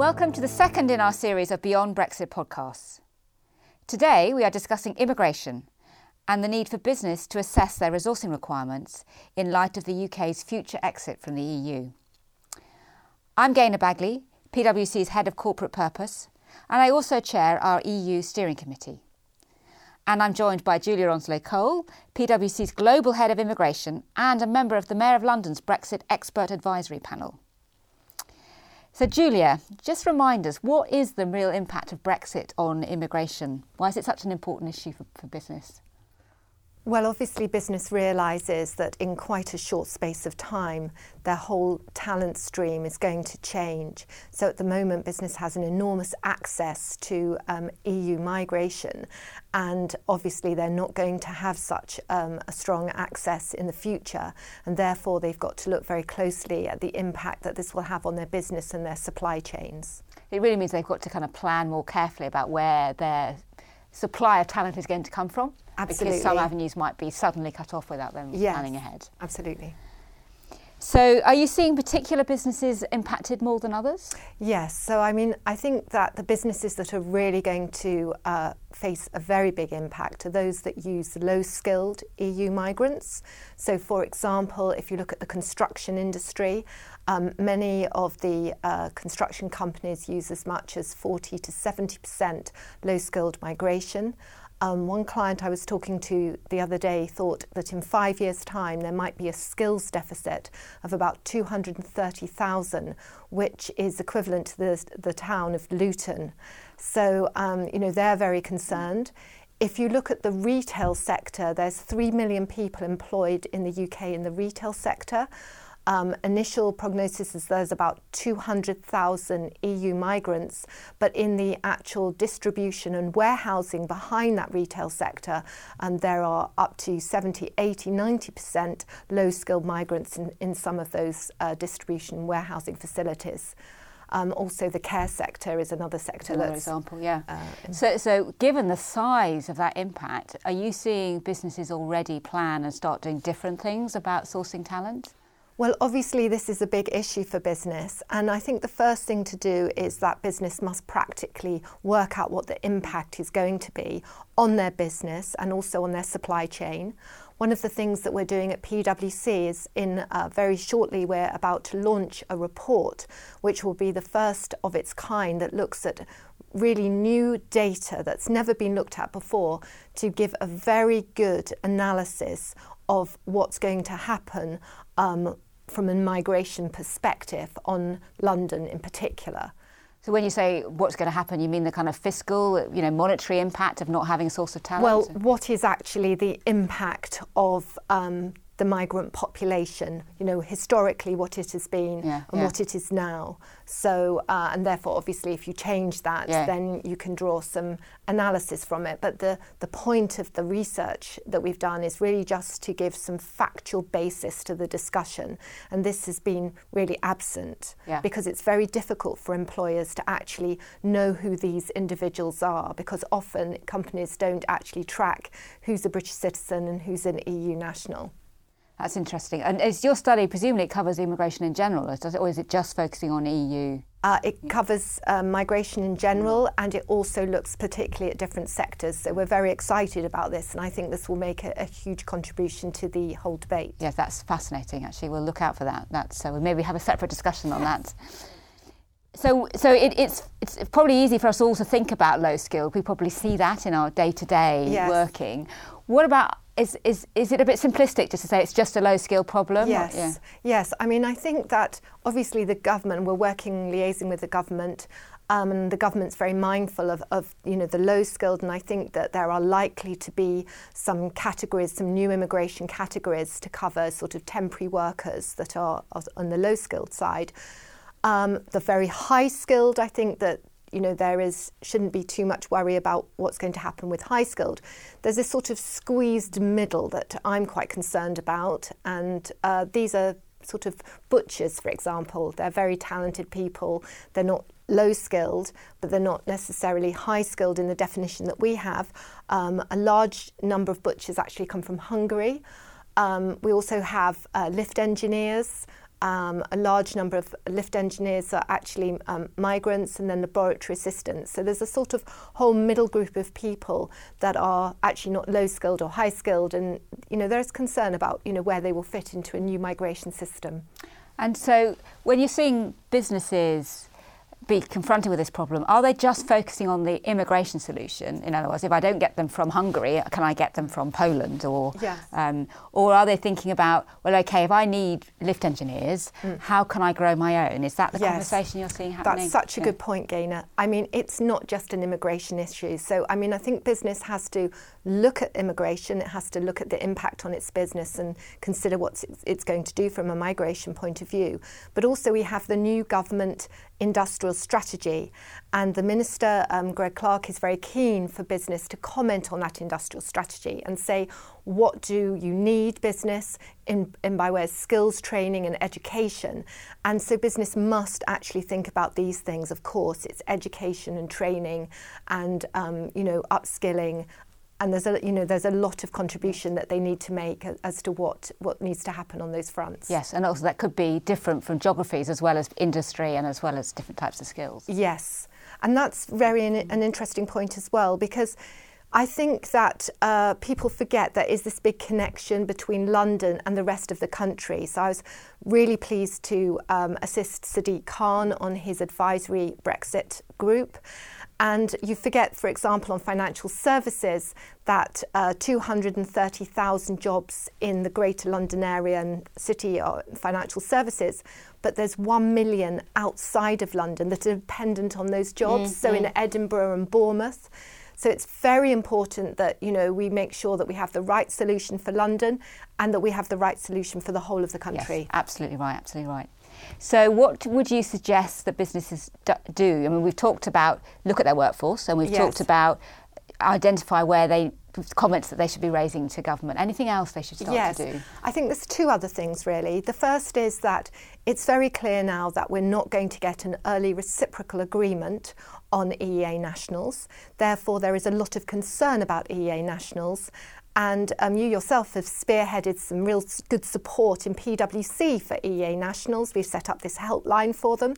Welcome to the second in our series of Beyond Brexit podcasts. Today we are discussing immigration and the need for business to assess their resourcing requirements in light of the UK's future exit from the EU. I'm Gaynor Bagley, PwC's Head of Corporate Purpose, and I also chair our EU Steering Committee. And I'm joined by Julia Onslow Cole, PwC's Global Head of Immigration and a member of the Mayor of London's Brexit Expert Advisory Panel. So, Julia, just remind us what is the real impact of Brexit on immigration? Why is it such an important issue for, for business? Well, obviously, business realises that in quite a short space of time, their whole talent stream is going to change. So, at the moment, business has an enormous access to um, EU migration, and obviously, they're not going to have such um, a strong access in the future, and therefore, they've got to look very closely at the impact that this will have on their business and their supply chains. It really means they've got to kind of plan more carefully about where their supply of talent is going to come from. Absolutely. Because some avenues might be suddenly cut off without them yes, planning ahead. Absolutely. So, are you seeing particular businesses impacted more than others? Yes. So, I mean, I think that the businesses that are really going to uh, face a very big impact are those that use low skilled EU migrants. So, for example, if you look at the construction industry, um, many of the uh, construction companies use as much as 40 to 70% low skilled migration. Um, one client I was talking to the other day thought that in five years' time there might be a skills deficit of about 230,000, which is equivalent to the, the town of Luton. So, um, you know, they're very concerned. If you look at the retail sector, there's 3 million people employed in the UK in the retail sector. Um, initial prognosis is there's about 200,000 EU migrants, but in the actual distribution and warehousing behind that retail sector, um, there are up to 70, 80, 90% low skilled migrants in, in some of those uh, distribution and warehousing facilities. Um, also, the care sector is another sector. Another example, yeah. Uh, so, so, given the size of that impact, are you seeing businesses already plan and start doing different things about sourcing talent? Well, obviously, this is a big issue for business. And I think the first thing to do is that business must practically work out what the impact is going to be on their business and also on their supply chain. One of the things that we're doing at PwC is in uh, very shortly, we're about to launch a report which will be the first of its kind that looks at really new data that's never been looked at before to give a very good analysis of what's going to happen um, from a migration perspective on London in particular. So when you say what's going to happen, you mean the kind of fiscal, you know, monetary impact of not having a source of talent? Well, what is actually the impact of um, the migrant population, you know, historically what it has been yeah, and yeah. what it is now. So, uh, and therefore, obviously, if you change that, yeah. then you can draw some analysis from it. But the, the point of the research that we've done is really just to give some factual basis to the discussion. And this has been really absent because it's very difficult for employers to actually know who these individuals are because often companies don't actually track who's a British citizen and who's an EU national. That's interesting. And is your study, presumably it covers immigration in general, does it, or is it just focusing on EU? Uh, it covers um, migration in general and it also looks particularly at different sectors. So we're very excited about this and I think this will make a, a huge contribution to the whole debate. Yes, that's fascinating actually. We'll look out for that. That's, so we'll maybe have a separate discussion on that. So, so it, it's it's probably easy for us all to think about low skill. We probably see that in our day to day working. What about is, is, is it a bit simplistic just to say it's just a low skill problem? Yes, yeah. yes. I mean, I think that obviously the government, we're working, liaising with the government, um, and the government's very mindful of, of, you know, the low skilled, and I think that there are likely to be some categories, some new immigration categories to cover sort of temporary workers that are on the low skilled side. Um, the very high skilled, I think that you know there is shouldn't be too much worry about what's going to happen with high skilled. There's this sort of squeezed middle that I'm quite concerned about, and uh, these are sort of butchers, for example. They're very talented people. They're not low skilled, but they're not necessarily high skilled in the definition that we have. Um, a large number of butchers actually come from Hungary. Um, we also have uh, lift engineers Um, a large number of lift engineers are actually um, migrants and then laboratory assistants. So there's a sort of whole middle group of people that are actually not low skilled or high skilled and you know there's concern about you know where they will fit into a new migration system. And so when you're seeing businesses be confronted with this problem, are they just focusing on the immigration solution? In other words, if I don't get them from Hungary, can I get them from Poland? Or, yes. um, or are they thinking about, well, okay, if I need lift engineers, mm. how can I grow my own? Is that the yes. conversation you're seeing happening? That's such a yeah. good point, Gaynor. I mean, it's not just an immigration issue. So, I mean, I think business has to look at immigration, it has to look at the impact on its business and consider what it's going to do from a migration point of view. But also, we have the new government industrial strategy. And the Minister, um, Greg Clark, is very keen for business to comment on that industrial strategy and say, what do you need business in, in by way of skills training and education? And so business must actually think about these things. Of course, it's education and training and, um, you know, upskilling and there's a you know there's a lot of contribution that they need to make as to what what needs to happen on those fronts. Yes, and also that could be different from geographies as well as industry and as well as different types of skills. Yes, and that's very an, an interesting point as well because. I think that uh, people forget there is this big connection between London and the rest of the country. So I was really pleased to um, assist Sadiq Khan on his advisory Brexit group. And you forget, for example, on financial services, that uh, 230,000 jobs in the Greater London area and city are financial services, but there's 1 million outside of London that are dependent on those jobs. Mm-hmm. So in Edinburgh and Bournemouth. So it's very important that you know we make sure that we have the right solution for London and that we have the right solution for the whole of the country. Yes, absolutely right, absolutely right. So, what would you suggest that businesses do? I mean, we've talked about look at their workforce, and we've yes. talked about identify where they comments that they should be raising to government. Anything else they should start yes. to do? I think there's two other things really. The first is that it's very clear now that we're not going to get an early reciprocal agreement on EEA nationals. Therefore, there is a lot of concern about EEA nationals and um, you yourself have spearheaded some real good support in PwC for EA nationals. We've set up this helpline for them.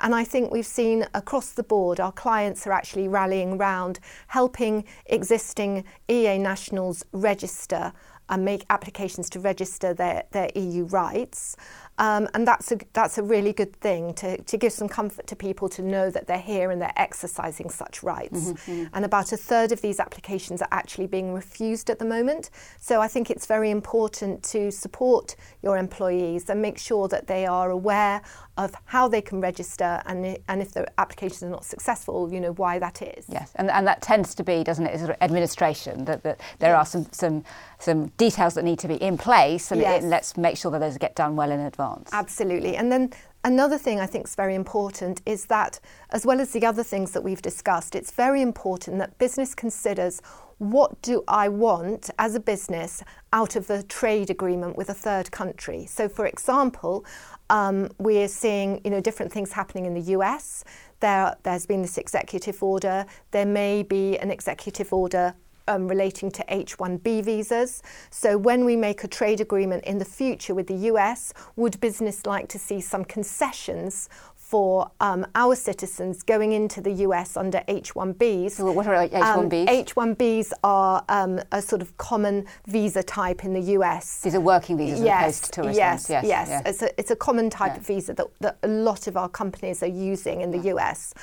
And I think we've seen across the board our clients are actually rallying around helping existing EA nationals register and make applications to register their, their EU rights. Um, and that's a, that's a really good thing to, to give some comfort to people to know that they're here and they're exercising such rights. Mm-hmm, mm-hmm. And about a third of these applications are actually being refused at the moment. So I think it's very important to support your employees and make sure that they are aware of how they can register and, and if the applications are not successful, you know, why that is. Yes, and, and that tends to be, doesn't it, sort of administration, that, that there yes. are some, some, some details that need to be in place and, yes. it, and let's make sure that those get done well in advance. Absolutely. And then Another thing I think is very important is that, as well as the other things that we've discussed, it's very important that business considers what do I want as a business out of a trade agreement with a third country. So, for example, um, we're seeing you know different things happening in the US. There, there's been this executive order. There may be an executive order um, relating to H1B visas. So, when we make a trade agreement in the future with the US, would business like to see some concessions for um, our citizens going into the US under H1Bs. So what are H1Bs? Um, H1Bs are um, a sort of common visa type in the US. These are working visas yes, as opposed to tourist yes, yes, yes, yes. It's, a, it's a common type yeah. of visa that, that a lot of our companies are using in the yeah. US.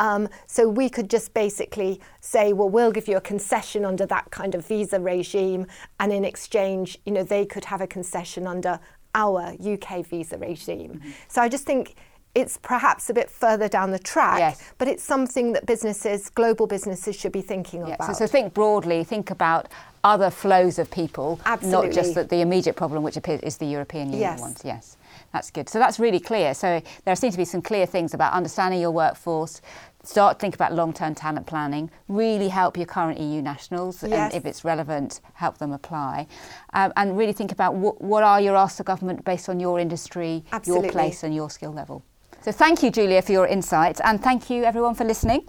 Um, so we could just basically say, well, we'll give you a concession under that kind of visa regime, and in exchange, you know, they could have a concession under our UK visa regime. Mm-hmm. So I just think it's perhaps a bit further down the track, yes. but it's something that businesses, global businesses, should be thinking yes. about. So, so, think broadly, think about other flows of people, Absolutely. not just the, the immediate problem, which is the European Union yes. ones. Yes, that's good. So that's really clear. So there seem to be some clear things about understanding your workforce. Start to think about long-term talent planning. Really help your current EU nationals, and if it's relevant, help them apply. Um, and really think about what, what are your asks of government based on your industry, Absolutely. your place, and your skill level. So thank you, Julia, for your insights, and thank you, everyone, for listening.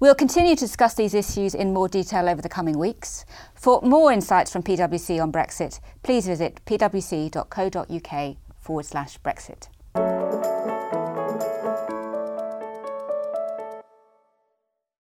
We'll continue to discuss these issues in more detail over the coming weeks. For more insights from PwC on Brexit, please visit pwc.co.uk forward slash Brexit.